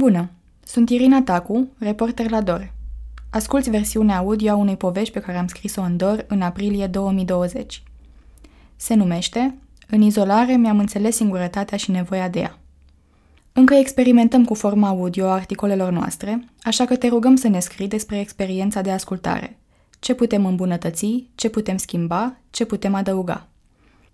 Bună! Sunt Irina Tacu, reporter la DOR. Asculți versiunea audio a unei povești pe care am scris-o în DOR în aprilie 2020. Se numește În izolare mi-am înțeles singurătatea și nevoia de ea. Încă experimentăm cu forma audio a articolelor noastre, așa că te rugăm să ne scrii despre experiența de ascultare. Ce putem îmbunătăți, ce putem schimba, ce putem adăuga.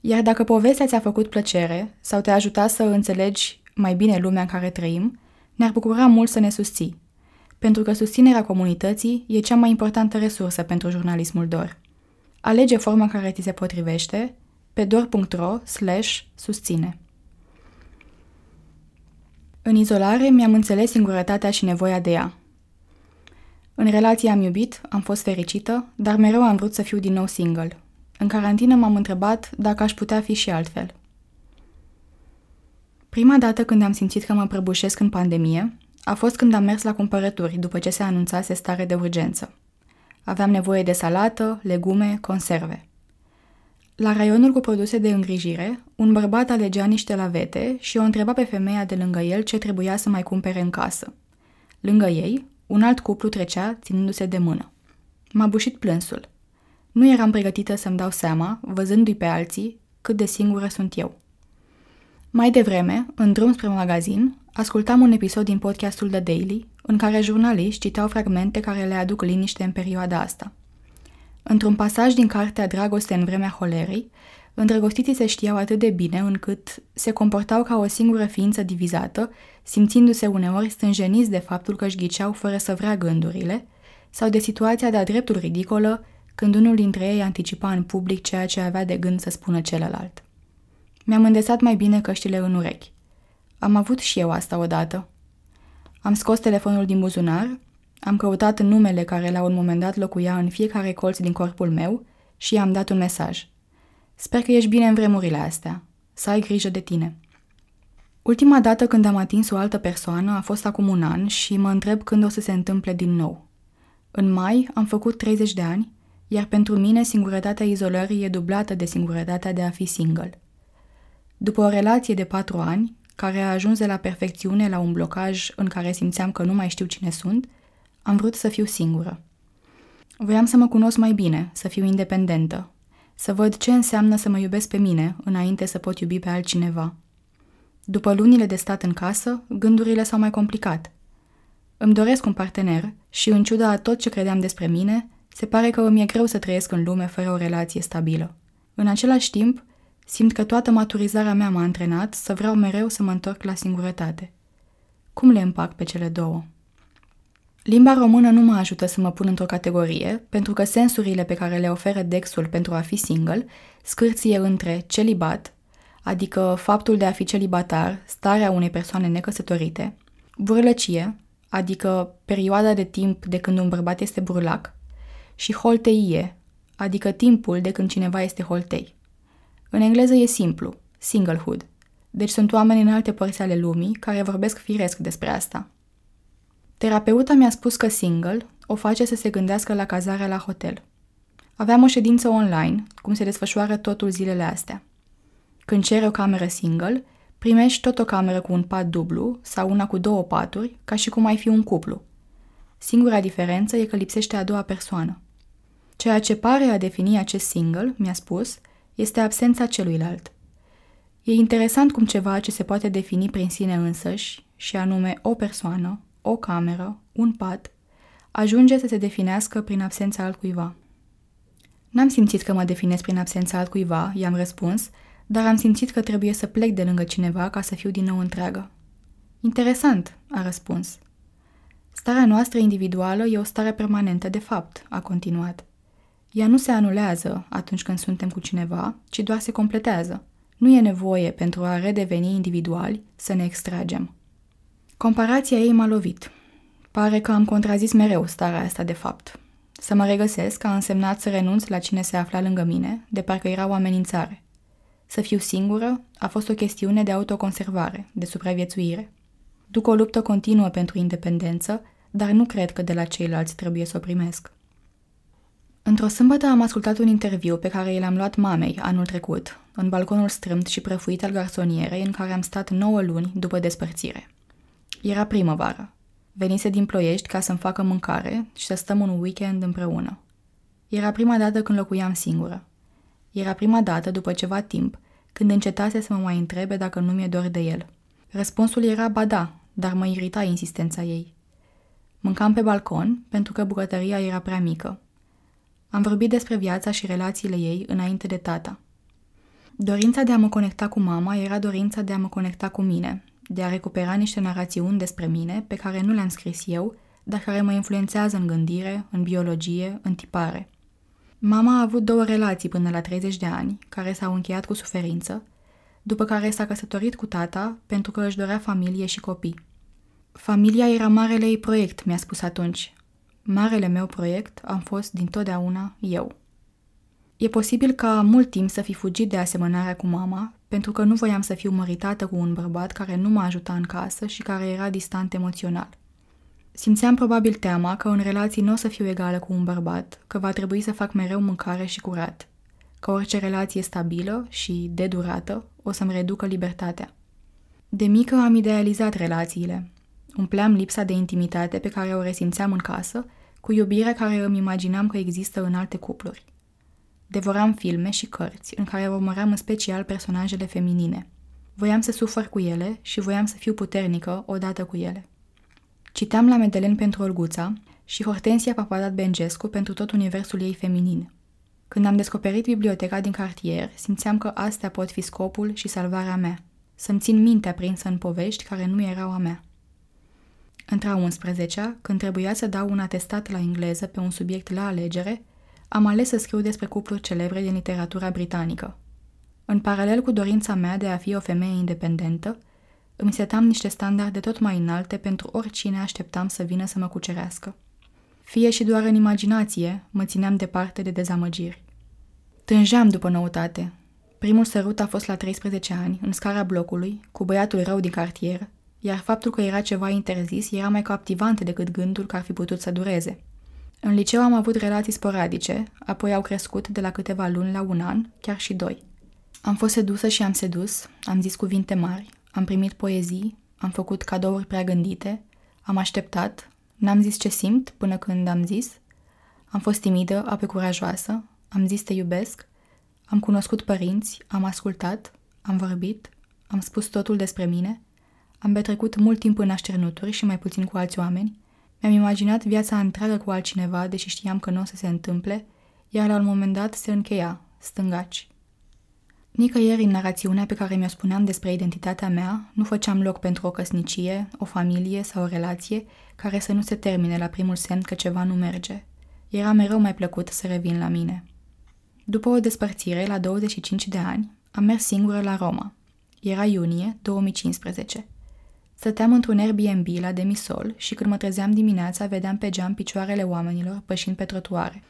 Iar dacă povestea ți-a făcut plăcere sau te-a ajutat să înțelegi mai bine lumea în care trăim, ne-ar bucura mult să ne susții, pentru că susținerea comunității e cea mai importantă resursă pentru jurnalismul DOR. Alege forma care ți se potrivește pe dor.ro susține. În izolare mi-am înțeles singurătatea și nevoia de ea. În relație am iubit, am fost fericită, dar mereu am vrut să fiu din nou single. În carantină m-am întrebat dacă aș putea fi și altfel. Prima dată când am simțit că mă prăbușesc în pandemie a fost când am mers la cumpărături după ce se anunțase stare de urgență. Aveam nevoie de salată, legume, conserve. La raionul cu produse de îngrijire, un bărbat alegea niște lavete și o întreba pe femeia de lângă el ce trebuia să mai cumpere în casă. Lângă ei, un alt cuplu trecea ținându-se de mână. M-a bușit plânsul. Nu eram pregătită să-mi dau seama, văzându-i pe alții, cât de singură sunt eu. Mai devreme, în drum spre magazin, ascultam un episod din podcastul The Daily, în care jurnaliști citeau fragmente care le aduc liniște în perioada asta. Într-un pasaj din cartea Dragoste în vremea holerei, îndrăgostiții se știau atât de bine încât se comportau ca o singură ființă divizată, simțindu-se uneori stânjeniți de faptul că își ghiceau fără să vrea gândurile, sau de situația de-a dreptul ridicolă când unul dintre ei anticipa în public ceea ce avea de gând să spună celălalt. Mi-am îndesat mai bine căștile în urechi. Am avut și eu asta odată. Am scos telefonul din buzunar, am căutat numele care la un moment dat locuia în fiecare colț din corpul meu și i-am dat un mesaj. Sper că ești bine în vremurile astea. Să ai grijă de tine. Ultima dată când am atins o altă persoană a fost acum un an și mă întreb când o să se întâmple din nou. În mai am făcut 30 de ani, iar pentru mine singurătatea izolării e dublată de singurătatea de a fi single – după o relație de patru ani, care a ajuns de la perfecțiune la un blocaj în care simțeam că nu mai știu cine sunt, am vrut să fiu singură. Voiam să mă cunosc mai bine, să fiu independentă, să văd ce înseamnă să mă iubesc pe mine înainte să pot iubi pe altcineva. După lunile de stat în casă, gândurile s-au mai complicat. Îmi doresc un partener și, în ciuda a tot ce credeam despre mine, se pare că îmi e greu să trăiesc în lume fără o relație stabilă. În același timp, Simt că toată maturizarea mea m-a antrenat să vreau mereu să mă întorc la singurătate. Cum le împac pe cele două? Limba română nu mă ajută să mă pun într-o categorie, pentru că sensurile pe care le oferă Dexul pentru a fi single scârție între celibat, adică faptul de a fi celibatar, starea unei persoane necăsătorite, burlăcie, adică perioada de timp de când un bărbat este burlac, și holteie, adică timpul de când cineva este holtei. În engleză e simplu, singlehood, deci sunt oameni în alte părți ale lumii care vorbesc firesc despre asta. Terapeuta mi-a spus că single o face să se gândească la cazarea la hotel. Aveam o ședință online, cum se desfășoară totul zilele astea. Când ceri o cameră single, primești tot o cameră cu un pat dublu sau una cu două paturi, ca și cum ai fi un cuplu. Singura diferență e că lipsește a doua persoană. Ceea ce pare a defini acest single, mi-a spus, este absența celuilalt. E interesant cum ceva ce se poate defini prin sine însăși, și anume o persoană, o cameră, un pat, ajunge să se definească prin absența altcuiva. N-am simțit că mă definesc prin absența altcuiva, i-am răspuns, dar am simțit că trebuie să plec de lângă cineva ca să fiu din nou întreagă. Interesant, a răspuns. Starea noastră individuală e o stare permanentă de fapt, a continuat. Ea nu se anulează atunci când suntem cu cineva, ci doar se completează. Nu e nevoie pentru a redeveni individuali să ne extragem. Comparația ei m-a lovit. Pare că am contrazis mereu starea asta de fapt. Să mă regăsesc a însemnat să renunț la cine se afla lângă mine, de parcă era o amenințare. Să fiu singură a fost o chestiune de autoconservare, de supraviețuire. Duc o luptă continuă pentru independență, dar nu cred că de la ceilalți trebuie să o primesc. Într-o sâmbătă am ascultat un interviu pe care l-am luat mamei anul trecut, în balconul strâmt și prăfuit al garsonierei în care am stat 9 luni după despărțire. Era primăvară. Venise din Ploiești ca să-mi facă mâncare și să stăm un weekend împreună. Era prima dată când locuiam singură. Era prima dată, după ceva timp, când încetase să mă mai întrebe dacă nu mi-e dor de el. Răspunsul era ba da, dar mă irita insistența ei. Mâncam pe balcon pentru că bucătăria era prea mică. Am vorbit despre viața și relațiile ei înainte de tata. Dorința de a mă conecta cu mama era dorința de a mă conecta cu mine, de a recupera niște narațiuni despre mine pe care nu le-am scris eu, dar care mă influențează în gândire, în biologie, în tipare. Mama a avut două relații până la 30 de ani, care s-au încheiat cu suferință, după care s-a căsătorit cu tata pentru că își dorea familie și copii. Familia era marele ei proiect, mi-a spus atunci. Marele meu proiect am fost dintotdeauna eu. E posibil ca mult timp să fi fugit de asemănarea cu mama, pentru că nu voiam să fiu măritată cu un bărbat care nu mă ajuta în casă și care era distant emoțional. Simțeam probabil teama că în relații nu o să fiu egală cu un bărbat, că va trebui să fac mereu mâncare și curat, că orice relație stabilă și de durată o să-mi reducă libertatea. De mică am idealizat relațiile. Umpleam lipsa de intimitate pe care o resimțeam în casă cu iubirea care îmi imaginam că există în alte cupluri. Devoram filme și cărți în care urmăream în special personajele feminine. Voiam să sufăr cu ele și voiam să fiu puternică odată cu ele. Citeam la Medelen pentru Olguța și Hortensia Papadat Bengescu pentru tot universul ei feminin. Când am descoperit biblioteca din cartier, simțeam că astea pot fi scopul și salvarea mea. Să-mi țin mintea prinsă în povești care nu erau a mea. Între a 11 când trebuia să dau un atestat la engleză pe un subiect la alegere, am ales să scriu despre cupluri celebre din literatura britanică. În paralel cu dorința mea de a fi o femeie independentă, îmi setam niște standarde tot mai înalte pentru oricine așteptam să vină să mă cucerească. Fie și doar în imaginație, mă țineam departe de dezamăgiri. Tânjeam după noutate. Primul sărut a fost la 13 ani, în scara blocului, cu băiatul rău din cartier, iar faptul că era ceva interzis era mai captivant decât gândul că ar fi putut să dureze. În liceu am avut relații sporadice, apoi au crescut de la câteva luni la un an, chiar și doi. Am fost sedusă și am sedus, am zis cuvinte mari, am primit poezii, am făcut cadouri prea gândite, am așteptat, n-am zis ce simt până când am zis, am fost timidă, apoi curajoasă, am zis te iubesc, am cunoscut părinți, am ascultat, am vorbit, am spus totul despre mine, am petrecut mult timp în așternuturi și mai puțin cu alți oameni, mi-am imaginat viața întreagă cu altcineva, deși știam că nu o să se întâmple, iar la un moment dat se încheia, stângaci. Nicăieri în narațiunea pe care mi-o spuneam despre identitatea mea, nu făceam loc pentru o căsnicie, o familie sau o relație care să nu se termine la primul semn că ceva nu merge. Era mereu mai plăcut să revin la mine. După o despărțire, la 25 de ani, am mers singură la Roma. Era iunie 2015. Stăteam într-un Airbnb la demisol și când mă trezeam dimineața vedeam pe geam picioarele oamenilor pășind pe trotuare.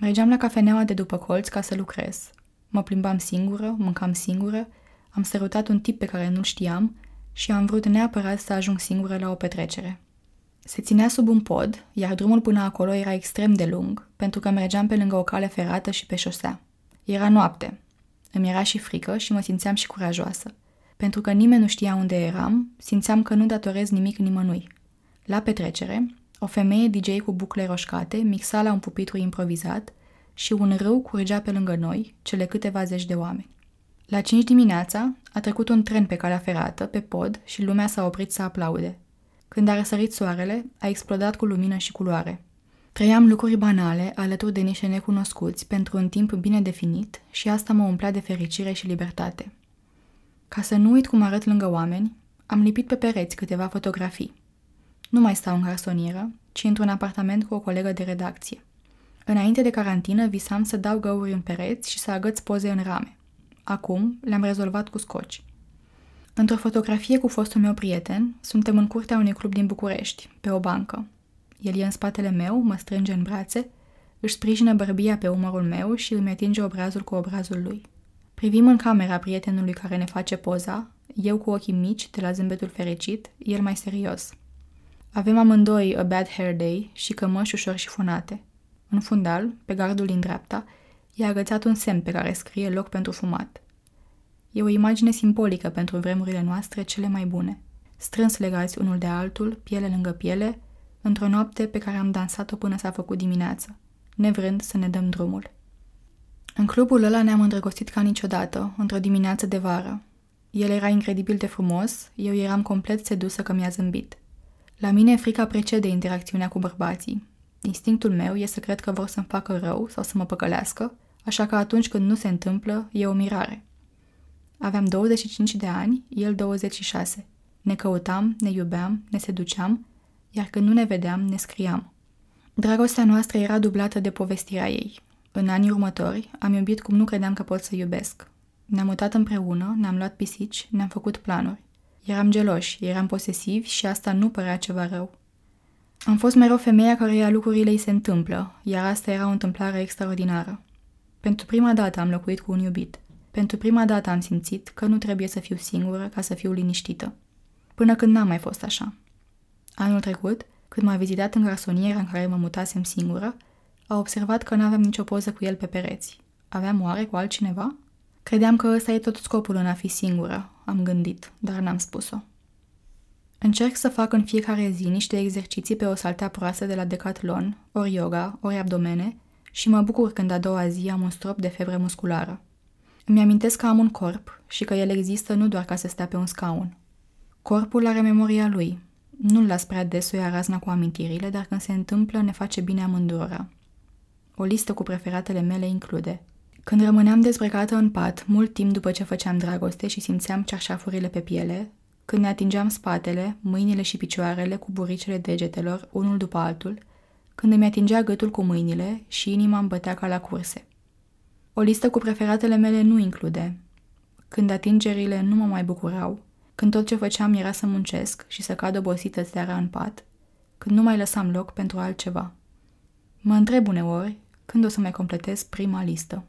Mergeam la cafeneaua de după colț ca să lucrez. Mă plimbam singură, mâncam singură, am sărutat un tip pe care nu-l știam și am vrut neapărat să ajung singură la o petrecere. Se ținea sub un pod, iar drumul până acolo era extrem de lung, pentru că mergeam pe lângă o cale ferată și pe șosea. Era noapte. Îmi era și frică și mă simțeam și curajoasă. Pentru că nimeni nu știa unde eram, simțeam că nu datorez nimic nimănui. La petrecere, o femeie DJ cu bucle roșcate mixa la un pupitru improvizat și un râu curgea pe lângă noi, cele câteva zeci de oameni. La cinci dimineața a trecut un tren pe calea ferată, pe pod, și lumea s-a oprit să aplaude. Când a răsărit soarele, a explodat cu lumină și culoare. Trăiam lucruri banale alături de niște necunoscuți pentru un timp bine definit și asta mă umplea de fericire și libertate. Ca să nu uit cum arăt lângă oameni, am lipit pe pereți câteva fotografii. Nu mai stau în garsonieră, ci într-un apartament cu o colegă de redacție. Înainte de carantină visam să dau găuri în pereți și să agăț poze în rame. Acum le-am rezolvat cu scoci. Într-o fotografie cu fostul meu prieten, suntem în curtea unui club din București, pe o bancă. El e în spatele meu, mă strânge în brațe, își sprijină bărbia pe umărul meu și îmi atinge obrazul cu obrazul lui. Privim în camera prietenului care ne face poza, eu cu ochii mici de la zâmbetul fericit, el mai serios. Avem amândoi a bad hair day și cămăși ușor șifonate. În fundal, pe gardul din dreapta, i-a agățat un semn pe care scrie loc pentru fumat. E o imagine simbolică pentru vremurile noastre cele mai bune. strâns legați unul de altul, piele lângă piele, într-o noapte pe care am dansat-o până s-a făcut dimineață, nevrând să ne dăm drumul. În clubul ăla ne-am îndrăgostit ca niciodată, într-o dimineață de vară. El era incredibil de frumos, eu eram complet sedusă că mi-a zâmbit. La mine frica precede interacțiunea cu bărbații. Instinctul meu e să cred că vor să-mi facă rău sau să mă păcălească, așa că atunci când nu se întâmplă, e o mirare. Aveam 25 de ani, el 26. Ne căutam, ne iubeam, ne seduceam, iar când nu ne vedeam, ne scriam. Dragostea noastră era dublată de povestirea ei. În anii următori, am iubit cum nu credeam că pot să iubesc. Ne-am mutat împreună, ne-am luat pisici, ne-am făcut planuri. Eram geloși, eram posesivi și asta nu părea ceva rău. Am fost mereu femeia căreia lucrurile îi se întâmplă, iar asta era o întâmplare extraordinară. Pentru prima dată am locuit cu un iubit. Pentru prima dată am simțit că nu trebuie să fiu singură ca să fiu liniștită. Până când n-am mai fost așa. Anul trecut, când m-a vizitat în garsoniera în care mă mutasem singură, a observat că nu aveam nicio poză cu el pe pereți. Aveam oare cu altcineva? Credeam că ăsta e tot scopul în a fi singură, am gândit, dar n-am spus-o. Încerc să fac în fiecare zi niște exerciții pe o saltea proastă de la Decathlon, ori yoga, ori abdomene, și mă bucur când a doua zi am un strop de febră musculară. Îmi amintesc că am un corp și că el există nu doar ca să stea pe un scaun. Corpul are memoria lui. Nu-l las prea des să ia razna cu amintirile, dar când se întâmplă ne face bine amândurora. O listă cu preferatele mele include Când rămâneam dezbrăcată în pat, mult timp după ce făceam dragoste și simțeam cearșafurile pe piele, când ne atingeam spatele, mâinile și picioarele cu buricele degetelor, unul după altul, când îmi atingea gâtul cu mâinile și inima îmi bătea ca la curse. O listă cu preferatele mele nu include când atingerile nu mă mai bucurau, când tot ce făceam era să muncesc și să cad obosită seara în pat, când nu mai lăsam loc pentru altceva. Mă întreb uneori când o să mai completez prima listă.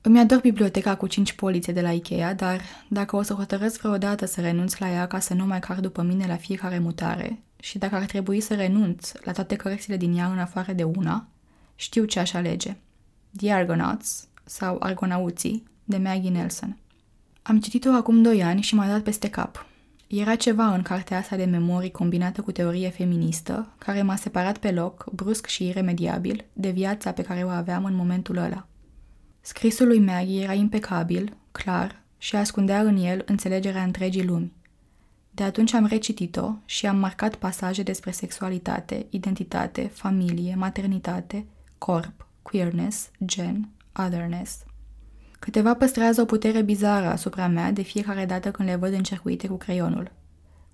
Îmi ador biblioteca cu cinci polițe de la Ikea, dar dacă o să hotărăsc vreodată să renunț la ea ca să nu mai car după mine la fiecare mutare și dacă ar trebui să renunț la toate cărțile din ea în afară de una, știu ce aș alege. The Argonauts sau Argonauții de Maggie Nelson. Am citit-o acum doi ani și m-a dat peste cap. Era ceva în cartea asta de memorii combinată cu teorie feministă, care m-a separat pe loc, brusc și iremediabil, de viața pe care o aveam în momentul ăla. Scrisul lui Maggie era impecabil, clar și ascundea în el înțelegerea întregii lumi. De atunci am recitit-o și am marcat pasaje despre sexualitate, identitate, familie, maternitate, corp, queerness, gen, otherness. Câteva păstrează o putere bizară asupra mea de fiecare dată când le văd încercuite cu creionul.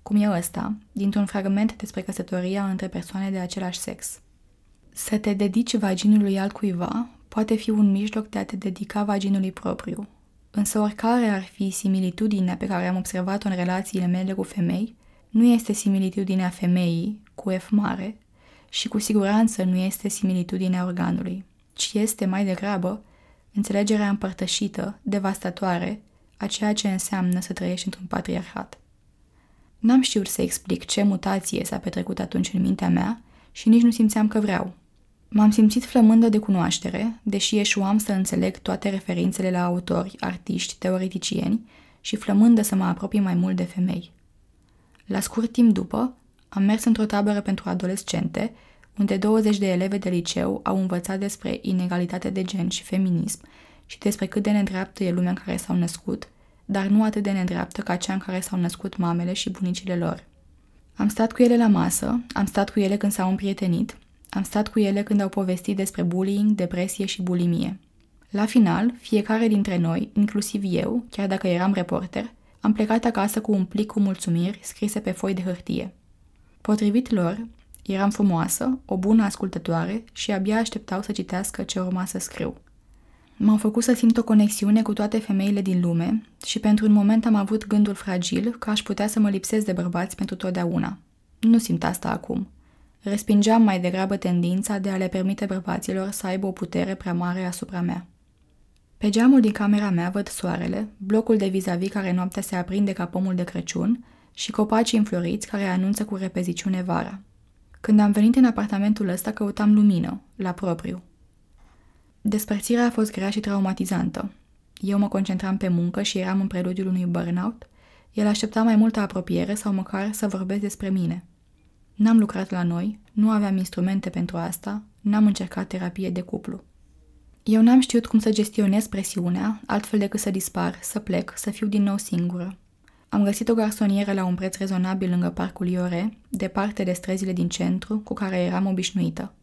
Cum e ăsta, dintr-un fragment despre căsătoria între persoane de același sex. Să te dedici vaginului altcuiva poate fi un mijloc de a te dedica vaginului propriu. Însă oricare ar fi similitudinea pe care am observat-o în relațiile mele cu femei, nu este similitudinea femeii cu F mare și cu siguranță nu este similitudinea organului, ci este mai degrabă înțelegerea împărtășită, devastatoare, a ceea ce înseamnă să trăiești într-un patriarhat. N-am știut să explic ce mutație s-a petrecut atunci în mintea mea și nici nu simțeam că vreau. M-am simțit flămândă de cunoaștere, deși eșuam să înțeleg toate referințele la autori, artiști, teoreticieni și flămândă să mă apropii mai mult de femei. La scurt timp după, am mers într-o tabără pentru adolescente, unde 20 de eleve de liceu au învățat despre inegalitate de gen și feminism și despre cât de nedreaptă e lumea în care s-au născut, dar nu atât de nedreaptă ca cea în care s-au născut mamele și bunicile lor. Am stat cu ele la masă, am stat cu ele când s-au împrietenit, am stat cu ele când au povestit despre bullying, depresie și bulimie. La final, fiecare dintre noi, inclusiv eu, chiar dacă eram reporter, am plecat acasă cu un plic cu mulțumiri scrise pe foi de hârtie. Potrivit lor, eram frumoasă, o bună ascultătoare și abia așteptau să citească ce urma să scriu. M-au făcut să simt o conexiune cu toate femeile din lume și pentru un moment am avut gândul fragil că aș putea să mă lipsesc de bărbați pentru totdeauna. Nu simt asta acum. Respingeam mai degrabă tendința de a le permite bărbaților să aibă o putere prea mare asupra mea. Pe geamul din camera mea văd soarele, blocul de vis-a-vis care noaptea se aprinde ca pomul de Crăciun și copacii înfloriți care anunță cu repeziciune vara. Când am venit în apartamentul ăsta, căutam lumină, la propriu. Despărțirea a fost grea și traumatizantă. Eu mă concentram pe muncă și eram în preludiul unui burnout, El aștepta mai multă apropiere sau măcar să vorbesc despre mine. N-am lucrat la noi, nu aveam instrumente pentru asta, n-am încercat terapie de cuplu. Eu n-am știut cum să gestionez presiunea, altfel decât să dispar, să plec, să fiu din nou singură. Am găsit o garsonieră la un preț rezonabil lângă parcul Iore, departe de străzile din centru cu care eram obișnuită.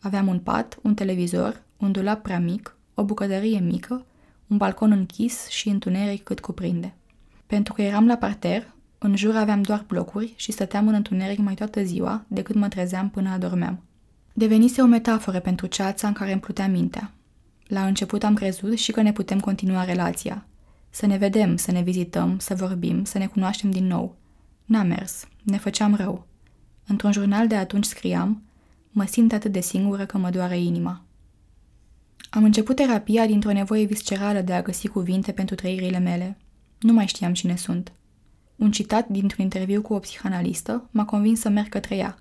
Aveam un pat, un televizor, un dulap prea mic, o bucătărie mică, un balcon închis și întuneric cât cuprinde. Pentru că eram la parter, în jur aveam doar blocuri și stăteam în întuneric mai toată ziua, decât mă trezeam până adormeam. Devenise o metaforă pentru ceața în care îmi plutea mintea. La început am crezut și că ne putem continua relația. Să ne vedem, să ne vizităm, să vorbim, să ne cunoaștem din nou. N-a mers, ne făceam rău. Într-un jurnal de atunci scriam, mă simt atât de singură că mă doare inima. Am început terapia dintr-o nevoie viscerală de a găsi cuvinte pentru trăirile mele. Nu mai știam cine sunt. Un citat dintr-un interviu cu o psihanalistă m-a convins să merg către ea.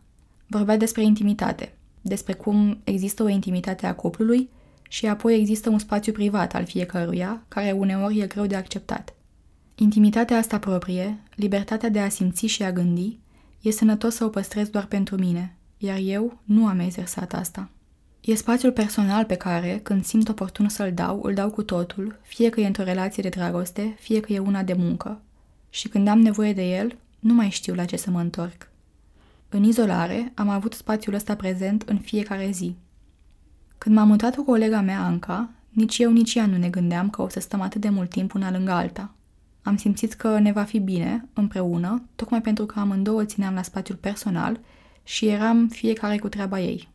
Vorbea despre intimitate, despre cum există o intimitate a cuplului și apoi există un spațiu privat al fiecăruia, care uneori e greu de acceptat. Intimitatea asta proprie, libertatea de a simți și a gândi, e sănătos să o păstrez doar pentru mine, iar eu nu am exersat asta. E spațiul personal pe care, când simt oportun să-l dau, îl dau cu totul, fie că e într-o relație de dragoste, fie că e una de muncă. Și când am nevoie de el, nu mai știu la ce să mă întorc. În izolare, am avut spațiul ăsta prezent în fiecare zi. Când m-am mutat cu colega mea, Anca, nici eu, nici ea nu ne gândeam că o să stăm atât de mult timp una lângă alta. Am simțit că ne va fi bine, împreună, tocmai pentru că amândouă țineam la spațiul personal și eram fiecare cu treaba ei.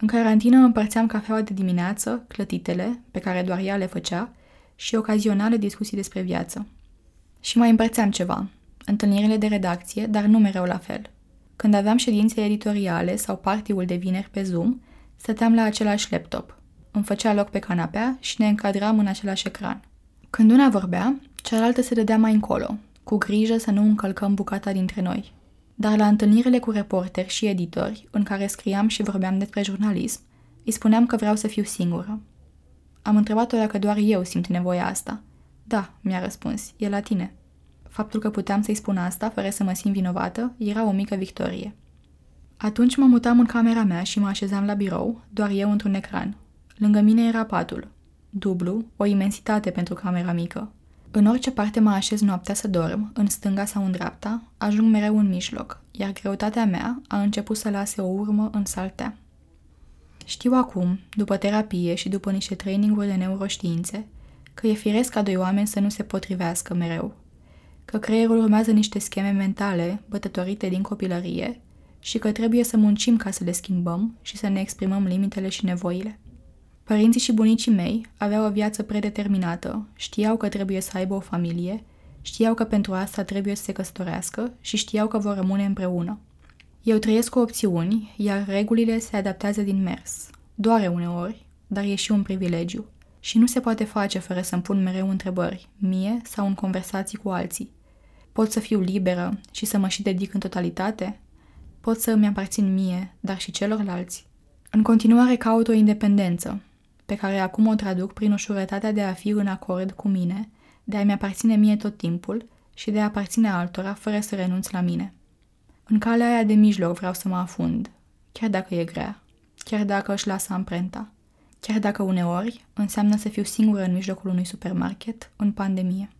În carantină împărțeam cafeaua de dimineață, clătitele, pe care doar ea le făcea, și ocazionale discuții despre viață. Și mai împărțeam ceva, întâlnirile de redacție, dar nu mereu la fel. Când aveam ședințe editoriale sau partiul de vineri pe Zoom, stăteam la același laptop. Îmi făcea loc pe canapea și ne încadram în același ecran. Când una vorbea, cealaltă se dădea mai încolo, cu grijă să nu încălcăm bucata dintre noi. Dar la întâlnirile cu reporteri și editori, în care scriam și vorbeam despre jurnalism, îi spuneam că vreau să fiu singură. Am întrebat-o dacă doar eu simt nevoia asta. Da, mi-a răspuns, e la tine. Faptul că puteam să-i spun asta fără să mă simt vinovată era o mică victorie. Atunci mă mutam în camera mea și mă așezam la birou, doar eu într-un ecran. Lângă mine era patul. Dublu, o imensitate pentru camera mică. În orice parte mă așez noaptea să dorm, în stânga sau în dreapta, ajung mereu în mijloc, iar greutatea mea a început să lase o urmă în saltea. Știu acum, după terapie și după niște traininguri de neuroștiințe, că e firesc ca doi oameni să nu se potrivească mereu, că creierul urmează niște scheme mentale bătătorite din copilărie și că trebuie să muncim ca să le schimbăm și să ne exprimăm limitele și nevoile. Părinții și bunicii mei aveau o viață predeterminată, știau că trebuie să aibă o familie, știau că pentru asta trebuie să se căsătorească și știau că vor rămâne împreună. Eu trăiesc cu opțiuni, iar regulile se adaptează din mers. Doare uneori, dar e și un privilegiu. Și nu se poate face fără să-mi pun mereu întrebări, mie sau în conversații cu alții. Pot să fiu liberă și să mă și dedic în totalitate? Pot să îmi aparțin mie, dar și celorlalți? În continuare caut o independență, pe care acum o traduc prin ușurătatea de a fi în acord cu mine, de a-mi aparține mie tot timpul și de a aparține altora fără să renunț la mine. În calea aia de mijloc vreau să mă afund, chiar dacă e grea, chiar dacă își lasă amprenta, chiar dacă uneori înseamnă să fiu singură în mijlocul unui supermarket în pandemie.